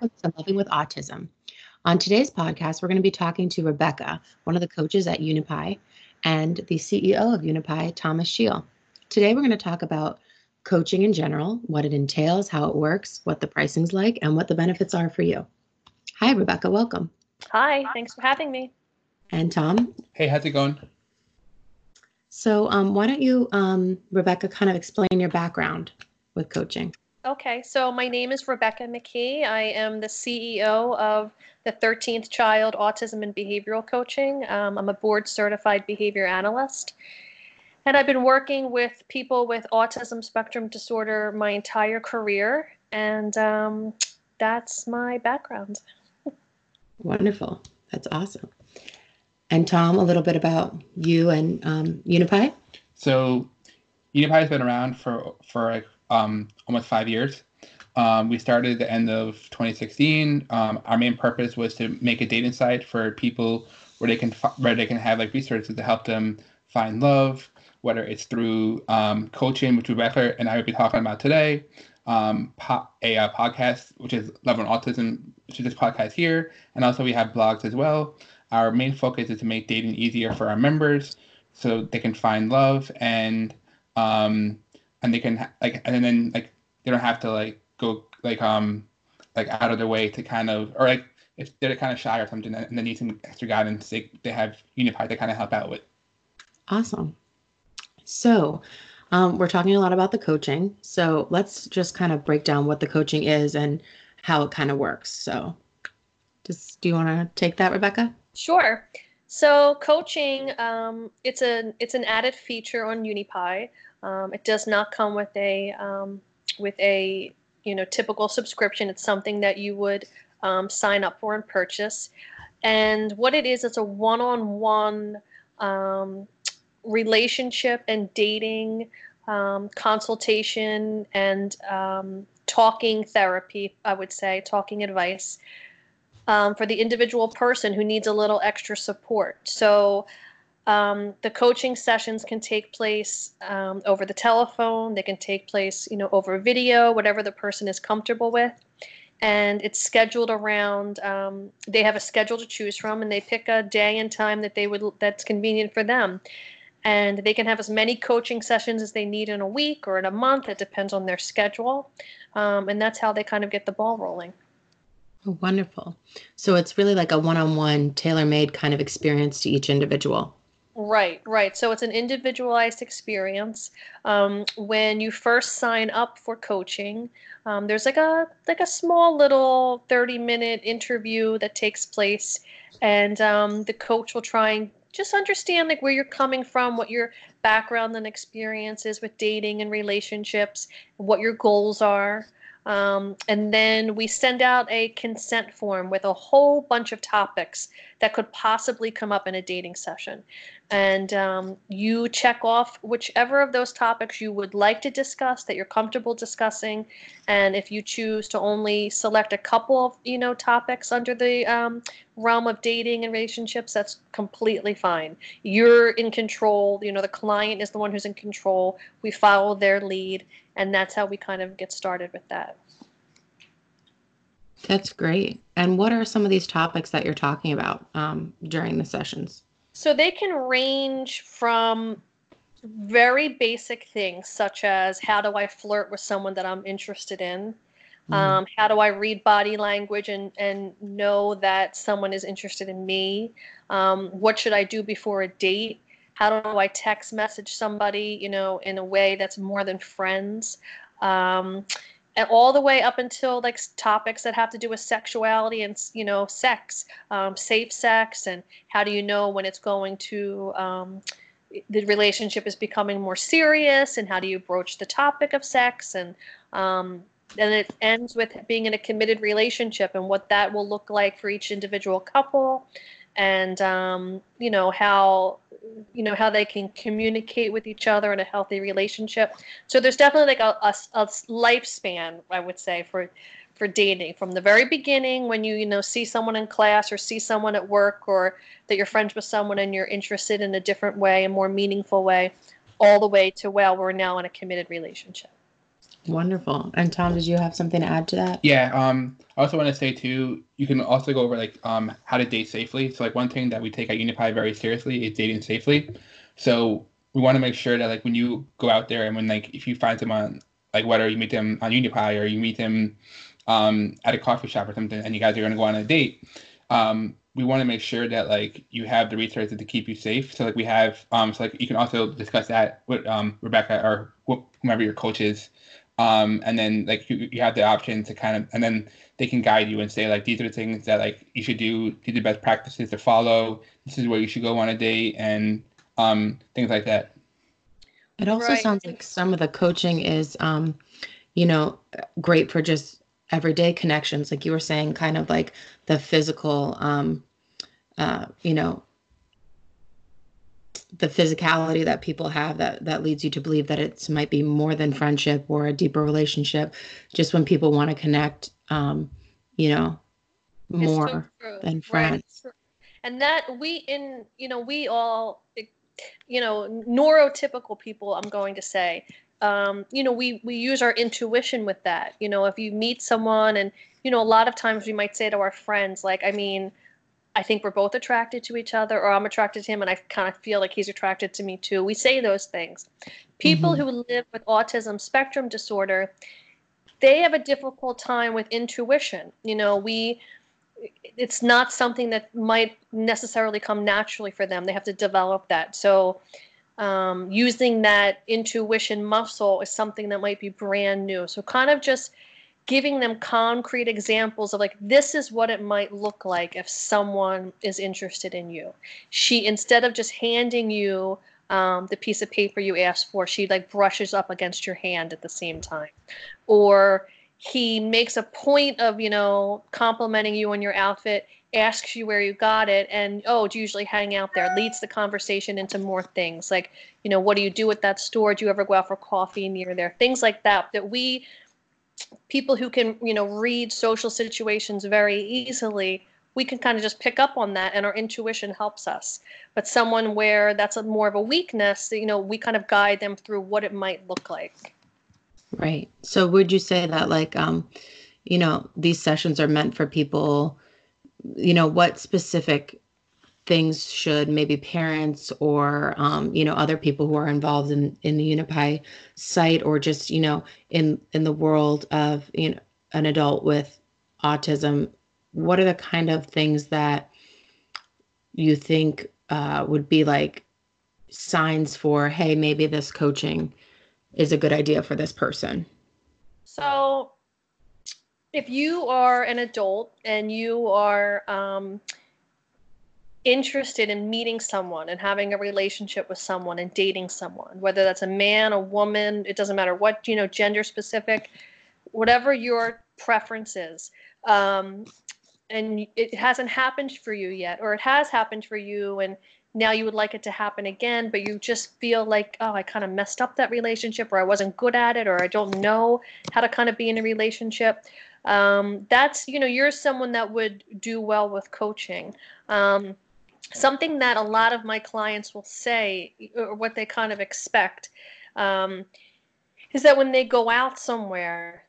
welcome to Loving with Autism. On today's podcast, we're going to be talking to Rebecca, one of the coaches at Unipie, and the CEO of Unipie, Thomas Scheel. Today, we're going to talk about coaching in general, what it entails, how it works, what the pricing's like, and what the benefits are for you. Hi, Rebecca. Welcome. Hi. Thanks for having me. And Tom. Hey, how's it going? So, um, why don't you, um, Rebecca, kind of explain your background with coaching? Okay, so my name is Rebecca McKee. I am the CEO of the 13th Child Autism and Behavioral Coaching. Um, I'm a board certified behavior analyst. And I've been working with people with autism spectrum disorder my entire career. And um, that's my background. Wonderful. That's awesome. And Tom, a little bit about you and um, Unipie. So, Unipie has been around for for um, almost five years. Um, we started at the end of 2016. Um, our main purpose was to make a dating site for people where they can where they can have like resources to help them find love, whether it's through um, coaching, which Rebecca and I will be talking about today, um, po- a uh, podcast which is Love and Autism, which is this podcast here, and also we have blogs as well. Our main focus is to make dating easier for our members, so they can find love and um, and they can like and then like they don't have to like go like um like out of their way to kind of or like if they're kind of shy or something and they need some extra guidance they, they have unipie to kind of help out with. Awesome. So um, we're talking a lot about the coaching so let's just kind of break down what the coaching is and how it kind of works. So just do you want to take that rebecca? Sure. So coaching um, it's a it's an added feature on unipie um, it does not come with a um, with a you know typical subscription. It's something that you would um, sign up for and purchase. And what it is, it's a one-on-one um, relationship and dating um, consultation and um, talking therapy. I would say talking advice. for the individual person who needs a little extra support. So um, the coaching sessions can take place um, over the telephone. They can take place, you know, over video, whatever the person is comfortable with. And it's scheduled around. Um, they have a schedule to choose from, and they pick a day and time that they would that's convenient for them. And they can have as many coaching sessions as they need in a week or in a month. It depends on their schedule, um, and that's how they kind of get the ball rolling. Oh, wonderful. So it's really like a one-on-one, tailor-made kind of experience to each individual. Right, right. So it's an individualized experience. Um, when you first sign up for coaching, um, there's like a like a small little 30 minute interview that takes place, and um, the coach will try and just understand like where you're coming from, what your background and experience is with dating and relationships, what your goals are. Um, and then we send out a consent form with a whole bunch of topics that could possibly come up in a dating session. And um, you check off whichever of those topics you would like to discuss that you're comfortable discussing. And if you choose to only select a couple of you know topics under the um, realm of dating and relationships, that's completely fine. You're in control. You know the client is the one who's in control. We follow their lead, and that's how we kind of get started with that. That's great. And what are some of these topics that you're talking about um, during the sessions? So they can range from very basic things such as how do I flirt with someone that I'm interested in? Mm. Um, how do I read body language and, and know that someone is interested in me? Um, what should I do before a date? How do I text message somebody, you know, in a way that's more than friends? Um, and all the way up until like topics that have to do with sexuality and you know sex um, safe sex and how do you know when it's going to um, the relationship is becoming more serious and how do you broach the topic of sex and um, then it ends with being in a committed relationship and what that will look like for each individual couple and um, you know how you know how they can communicate with each other in a healthy relationship. So there's definitely like a, a, a, lifespan i would say for for dating. From the very beginning when you you know see someone in class or see someone at work or that you're friends with someone and you're interested in a different way a more meaningful way all the way to well we're now in a committed relationship Wonderful. And Tom, did you have something to add to that? Yeah. Um, I also want to say too, you can also go over like um how to date safely. So like one thing that we take at Unipie very seriously is dating safely. So we want to make sure that like when you go out there and when like if you find someone like whether you meet them on Unipie or you meet them um at a coffee shop or something and you guys are gonna go on a date, um, we want to make sure that like you have the resources to keep you safe. So like we have um so like you can also discuss that with um Rebecca or wh- whomever your coach is um, and then like you, you have the option to kind of and then they can guide you and say like these are the things that like you should do. These are the best practices to follow. This is where you should go on a date and um, things like that. It also Right. sounds like some of the coaching is um you know great for just everyday connections like you were saying kind of like the physical um uh you know the physicality that people have that that leads you to believe that it's might be more than friendship or a deeper relationship just when people want to connect um you know so more true, than right? friends. And that we in you know we all you know neurotypical people I'm going to say um, you know we we use our intuition with that you know if you meet someone and you know a lot of times we might say to our friends like I mean I think we're both attracted to each other or I'm attracted to him and I kind of feel like he's attracted to me too we say those things people Mhm. who live with autism spectrum disorder they have a difficult time with intuition you know we it's not something that might necessarily come naturally for them. They have to develop that. So, um, using that intuition muscle is something that might be brand new. So, kind of just giving them concrete examples of like, this is what it might look like if someone is interested in you. She, instead of just handing you um, the piece of paper you asked for, she like brushes up against your hand at the same time. Or, he makes a point of you know complimenting you on your outfit asks you where you got it and oh do you usually hang out there leads the conversation into more things like you know what do you do at that store do you ever go out for coffee near there things like that that we people who can you know read social situations very easily we can kind of just pick up on that and our intuition helps us but someone where that's a more of a weakness you know we kind of guide them through what it might look like Right. So would you say that like um you know these sessions are meant for people you know what specific things should maybe parents or um you know other people who are involved in in the Unipie site or just you know in in the world of you know an adult with autism what are the kind of things that you think uh would be like signs for hey maybe this coaching is a good idea for this person? So, if you are an adult and you are um, interested in meeting someone and having a relationship with someone and dating someone, whether that's a man, a woman, it doesn't matter what, you know, gender specific, whatever your preference is, um, and it hasn't happened for you yet, or it has happened for you and now you would like it to happen again, but you just feel like, oh, I kind of messed up that relationship, or I wasn't good at it, or I don't know how to kind of be in a relationship. Um, that's, you know, you're someone that would do well with coaching. Um, something that a lot of my clients will say, or what they kind of expect, um, is that when they go out somewhere,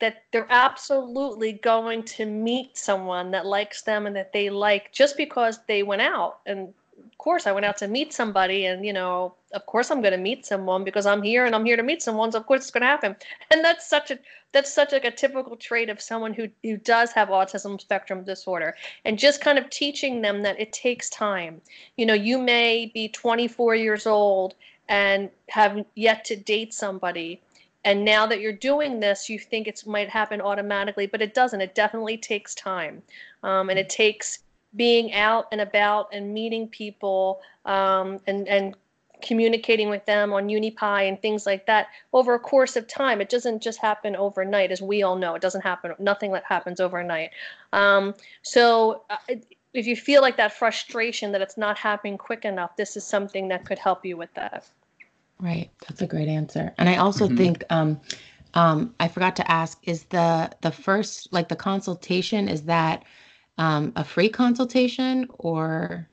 that they're absolutely going to meet someone that likes them and that they like just because they went out and of course I went out to meet somebody and you know of course I'm going to meet someone because I'm here and I'm here to meet someone so of course it's going to happen. And that's such a that's such like a typical trait of someone who who does have autism spectrum disorder and just kind of teaching them that it takes time. You know you may be 24 years old and have yet to date somebody and now that you're doing this you think it might happen automatically but it doesn't. It definitely takes time um, and it takes being out and about and meeting people um, and and communicating with them on Unipie and things like that over a course of time. It doesn't just happen overnight, as we all know. It doesn't happen. Nothing that happens overnight. Um, so. Uh, if you feel like that frustration that it's not happening quick enough, this is something that could help you with that. Right. That's a great answer. And I also Mhm. think um um I forgot to ask is the the first like the consultation is that um a free consultation or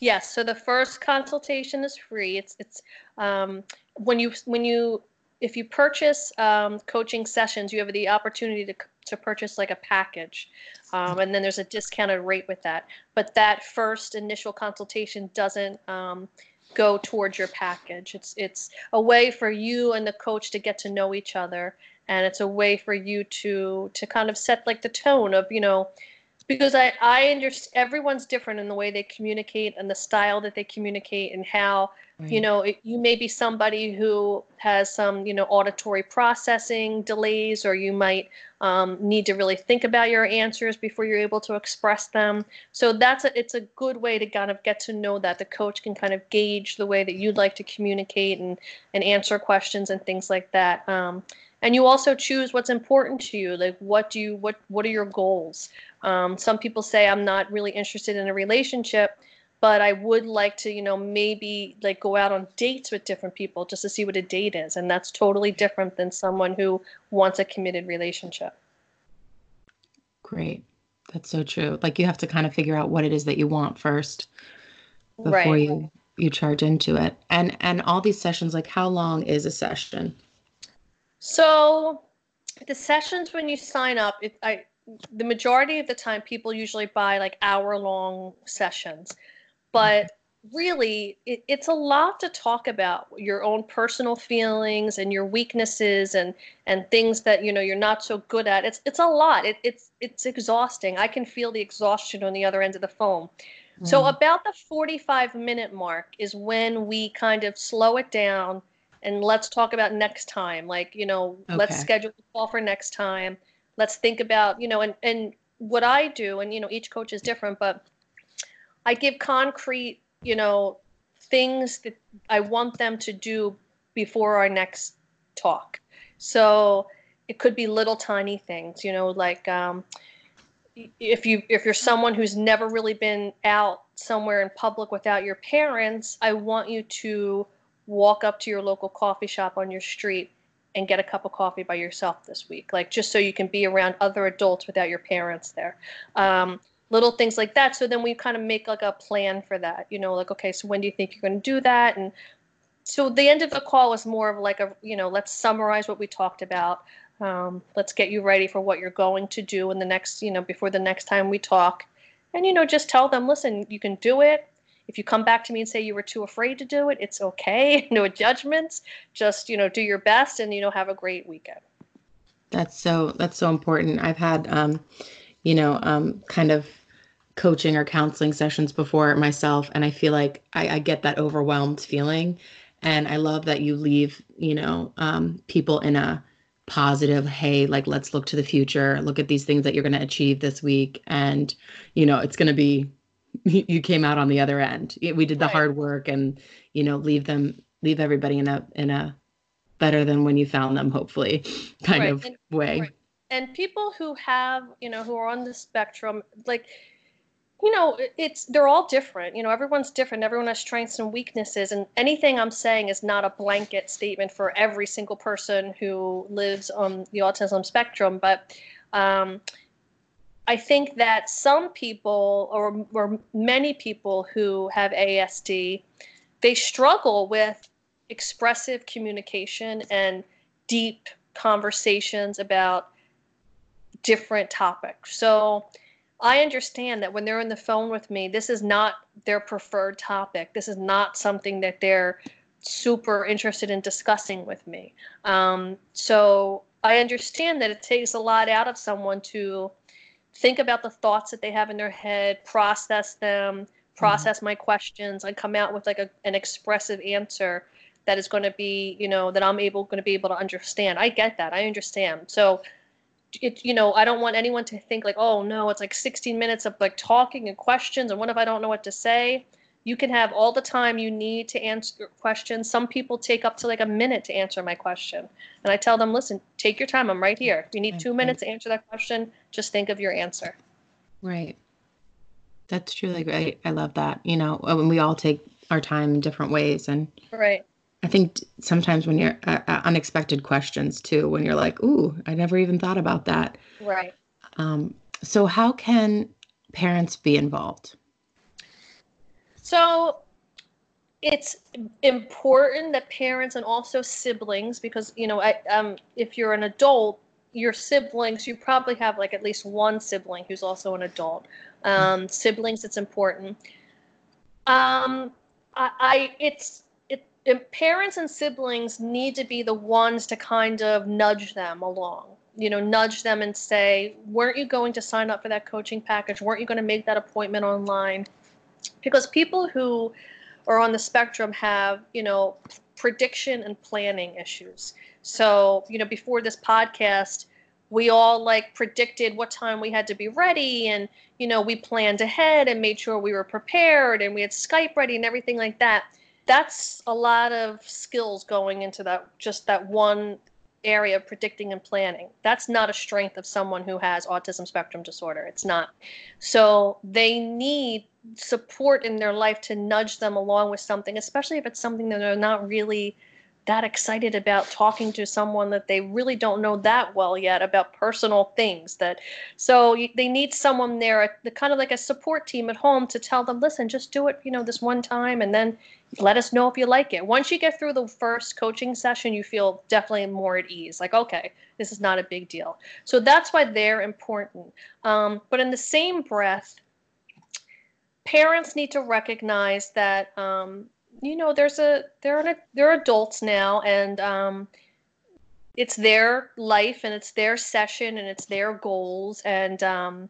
Yes, so the first consultation is free. It's it's um, when you when you if you purchase um, coaching sessions, you have the opportunity to to purchase like a package, um, and then there's a discounted rate with that. But that first initial consultation doesn't um, go towards your package. It's it's a way for you and the coach to get to know each other, and it's a way for you to to kind of set like the tone of you know because I I understand everyone's different in the way they communicate and the style that they communicate and how right. you know it, you may be somebody who has some you know auditory processing delays or you might um, need to really think about your answers before you're able to express them so that's a, it's a good way to kind of get to know that the coach can kind of gauge the way that you'd like to communicate and and answer questions and things like that um, and you also choose what's important to you like what do you what what are your goals? Um, some people say i'm not really interested in a relationship but i would like to you know maybe like go out on dates with different people just to see what a date is and that's totally different than someone who wants a committed relationship. Great. That's so true. Like you have to kind of figure out what it is that you want first before right. you you charge into it. And and all these sessions like how long is a session so the sessions when you sign up, it, I the majority of the time people usually buy like hour long sessions, but really it, it's a lot to talk about your own personal feelings and your weaknesses and and things that you know you're not so good at. It's it's a lot. It, it's it's exhausting. I can feel the exhaustion on the other end of the phone. Mm. so about the 45 minute mark is when we kind of slow it down and let's talk about next time. Like, you know, okay. let's schedule a call for next time. Let's think about, you know, and, and what I do, and, you know, each coach is different, but I give concrete, you know, things that I want them to do before our next talk. So it could be little tiny things, you know, like um, if you if you're someone who's never really been out somewhere in public without your parents, I want you to walk up to your local coffee shop on your street and get a cup of coffee by yourself this week, like just so you can be around other adults without your parents there. Um, little things like that. So then we kind of make like a plan for that, you know, like, okay, so when do you think you're going to do that? And so the end of the call was more of like a, you know, let's summarize what we talked about. Um, let's get you ready for what you're going to do in the next, you know, before the next time we talk. And, you know, just tell them, listen, you can do it. If you come back to me and say you were too afraid to do it, it's okay. no judgments. Just, you know, do your best and, you know, have a great weekend. That's so, that's so important. I've had, um, you know, um, kind of coaching or counseling sessions before myself. And I feel like I, I get that overwhelmed feeling. And I love that you leave, you know, um, people in a, positive hey like let's look to the future look at these things that you're going to achieve this week and you know it's going to be you came out on the other end. We did the right. hard work and you know leave them leave everybody in a in a better than when you found them hopefully kind right. of and, way. Right. And people who have, you know, who are on the spectrum like you know, it's they're all different. You know, everyone's different. Everyone has strengths and weaknesses, and anything I'm saying is not a blanket statement for every single person who lives on the autism spectrum. But um, I think that some people, or, or many people who have ASD, they struggle with expressive communication and deep conversations about different topics. So I understand that when they're on the phone with me, this is not their preferred topic. This is not something that they're super interested in discussing with me. Um, so I understand that it takes a lot out of someone to think about the thoughts that they have in their head, process them, process mm-hmm. my questions, and come out with like a, an expressive answer that is going to be, you know, that I'm able going to be able to understand. I get that. I understand. So it you know i don't want anyone to think like oh no it's like 16 minutes of like talking and questions and what if i don't know what to say you can have all the time you need to answer questions. Some people take up to like a minute to answer my question. And I tell them, listen, take your time. I'm right here. If you need two minutes to answer that question, just think of your answer. Right. That's truly great. I love that. You know, when we all take our time in different ways. And right. I think sometimes when you're uh, uh, unexpected questions too, when you're like, ooh, I never even thought about that. Right. Um, so, how can parents be involved? So it's important that parents and also siblings, because you know, I, um, if you're an adult, your siblings, you probably have like at least one sibling who's also an adult. Um, siblings, it's important. Um, I, I it's it, it, parents and siblings need to be the ones to kind of nudge them along. You know, nudge them and say, "Weren't you going to sign up for that coaching package? Weren't you going to make that appointment online?" Because people who are on the spectrum have, you know, prediction and planning issues. So, you know, before this podcast, we all like predicted what time we had to be ready and you know we planned ahead and made sure we were prepared and we had skype ready and everything like that. That's a lot of skills going into that just that one area of predicting and planning. That's not a strength of someone who has autism spectrum disorder. It's not. So they need support in their life to nudge them along with something especially if it's something that they're not really that excited about talking to someone that they really don't know that well yet about personal things that so they need someone there the kind of like a support team at home to tell them listen just do it you know this one time and then let us know if you like it. Once you get through the first coaching session you feel definitely more at ease like okay this is not a big deal. So that's why they're important. Um, but in the same breath parents need to recognize that um, you know, there's a they're they're adults now, and um, it's their life and it's their session and it's their goals, and um,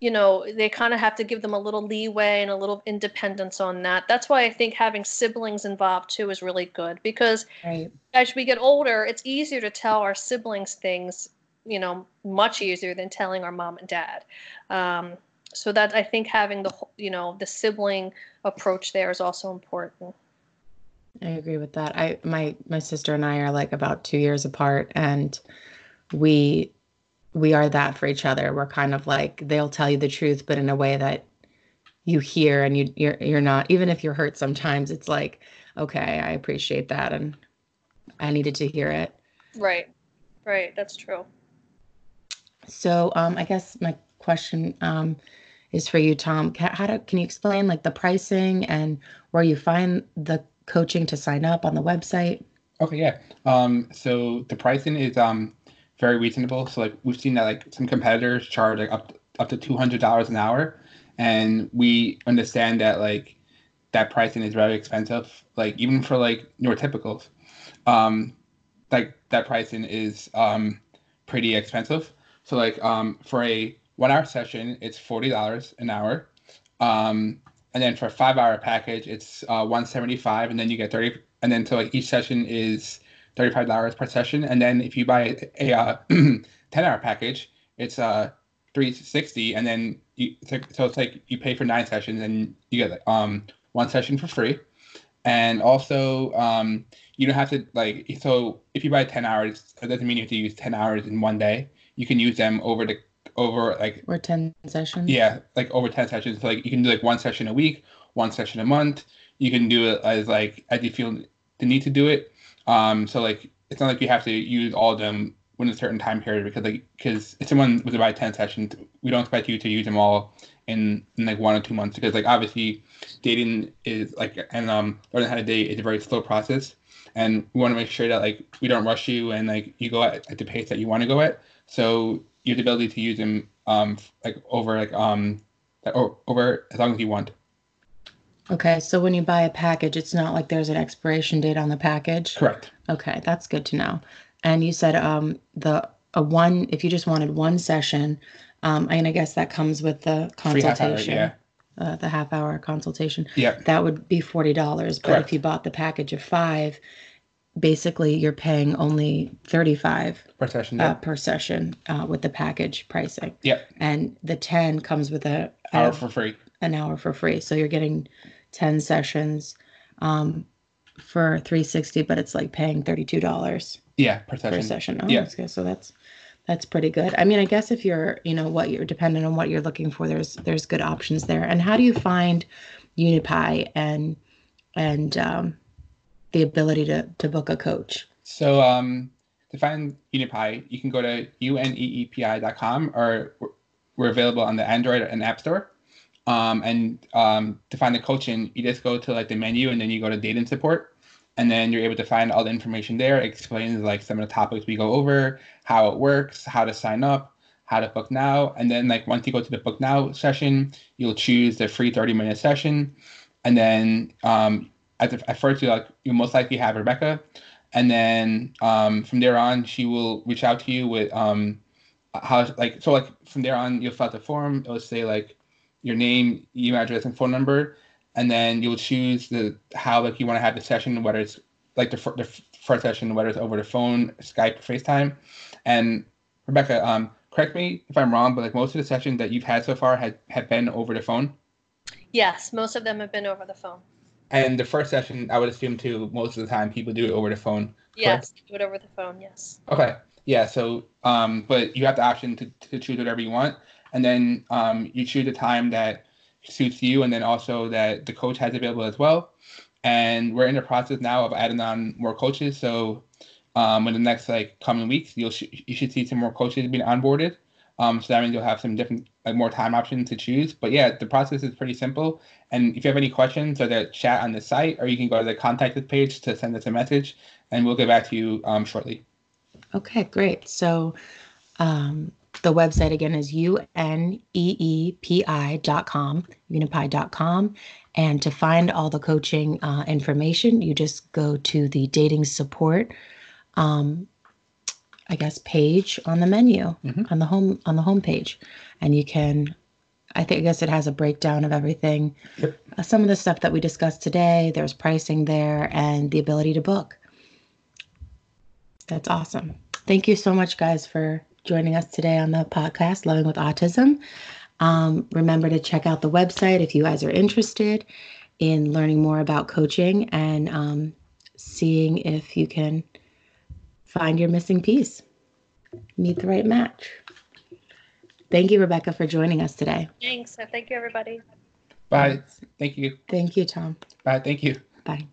you know, they kind of have to give them a little leeway and a little independence on that. That's why I think having siblings involved too is really good because right. as we get older, it's easier to tell our siblings things, you know, much easier than telling our mom and dad. Um, so that I think having the you know the sibling approach there is also important. I agree with that. I my my sister and I are like about 2 years apart and we we are that for each other. We're kind of like they'll tell you the truth but in a way that you hear and you you're you're not even if you're hurt sometimes it's like okay, I appreciate that and I needed to hear it. Right. Right, that's true. So, um I guess my question um is for you, Tom. How do, can you explain like the pricing and where you find the coaching to sign up on the website? Okay, yeah. Um, so the pricing is um very reasonable. So like we've seen that like some competitors charge like up up to two hundred dollars an hour, and we understand that like that pricing is very expensive. Like even for like neurotypicals, um, like that pricing is um pretty expensive. So like um for a one hour session, it's forty dollars an hour. Um, and then for a five hour package, it's uh, one seventy five, and then you get thirty. And then so like each session is thirty five dollars per session. And then if you buy a, uh, ten hour package, it's uh three sixty, and then you so it's like you pay for nine sessions, and you get um one session for free. And also, um, you don't have to like so if you buy ten hours, it doesn't mean you have to use ten hours in one day. You can use them over the over like or 10 sessions? Yeah like over 10 sessions. So, like you can do like one session a week one session a month. You can do it as like as you feel the need to do it. Um so like it's not like you have to use all of them within a certain time period because like because if someone was about 10 sessions we don't expect you to use them all in, in like one or two months because like obviously dating is like and um learning how to date is a very slow process. And we want to make sure that like we don't rush you and like you go at, at the pace that you want to go at. So you have the ability to use them um like over like um or over as long as you want. Okay, so when you buy a package, it's not like there's an expiration date on the package. Correct. Okay, that's good to know. And you said um the a one if you just wanted one session, um and I guess that comes with the consultation. Hour, yeah. Uh, the half hour consultation. Yeah. That would be forty dollars. But Correct. if you bought the package of five, basically you're paying only 35 per session uh, per session uh, with the package pricing. Yep. And the 10 comes with a, a, hour for free. an hour for free. So you're getting 10 sessions um, for 360 but it's like paying $32 yeah per session per session. oh, yeah. okay. so that's that's pretty good. I mean i guess if you're you know what you're dependent on what you're looking for there's there's good options there. And how do you find unipie and and um, the ability to, to book a coach? So um, to find Unipie, you can go to uneepi.com or we're available on the Android and App Store. Um, and um, to find the coaching, you just go to like the menu and then you go to data and support. And then you're able to find all the information there. It explains like some of the topics we go over, how it works, how to sign up, how to book now. And then like once you go to the book now session, you'll choose the free 30 minute session. And then um, at, at first you like you most likely have Rebecca. And then um, from there on, she will reach out to you with um, how like so like from there on you'll fill out the form. It'll say like your name, email address, and phone number, and then you'll choose the how like you want to have the session, whether it's like the, the first session, whether it's over the phone, Skype, FaceTime. And Rebecca, um, correct me if I'm wrong, but like most of the sessions that you've had so far had have been over the phone. Yes, most of them have been over the phone. And the first session, I would assume too, most of the time people do it over the phone. Correct? Yes, do it over the phone. Yes. Okay. Yeah. So, um, but you have the option to, to choose whatever you want, and then um, you choose a time that suits you, and then also that the coach has available as well. And we're in the process now of adding on more coaches. So, um, in the next like coming weeks, you'll sh- you should see some more coaches being onboarded. Um, so that means you'll have some different, like more time options to choose. But yeah, the process is pretty simple. And if you have any questions, or the chat on the site or you can go to the contact us page to send us a message, and we'll get back to you um, shortly. Okay, great. So um, the website again is uneepi.com, unipi.com. And to find all the coaching uh, information, you just go to the dating support um, I guess page on the menu Mhm. on the home on the home page, and you can. I think I guess it has a breakdown of everything. Yep. Uh, some of the stuff that we discussed today. There's pricing there and the ability to book. That's awesome. Thank you so much, guys, for joining us today on the podcast, Loving with Autism. Um, remember to check out the website if you guys are interested in learning more about coaching and um, seeing if you can find your missing piece, meet the right match. Thank you, Rebecca, for joining us today. Thanks. Thank you, everybody. Bye. Thank you. Thank you, Tom. Bye. Thank you. Bye.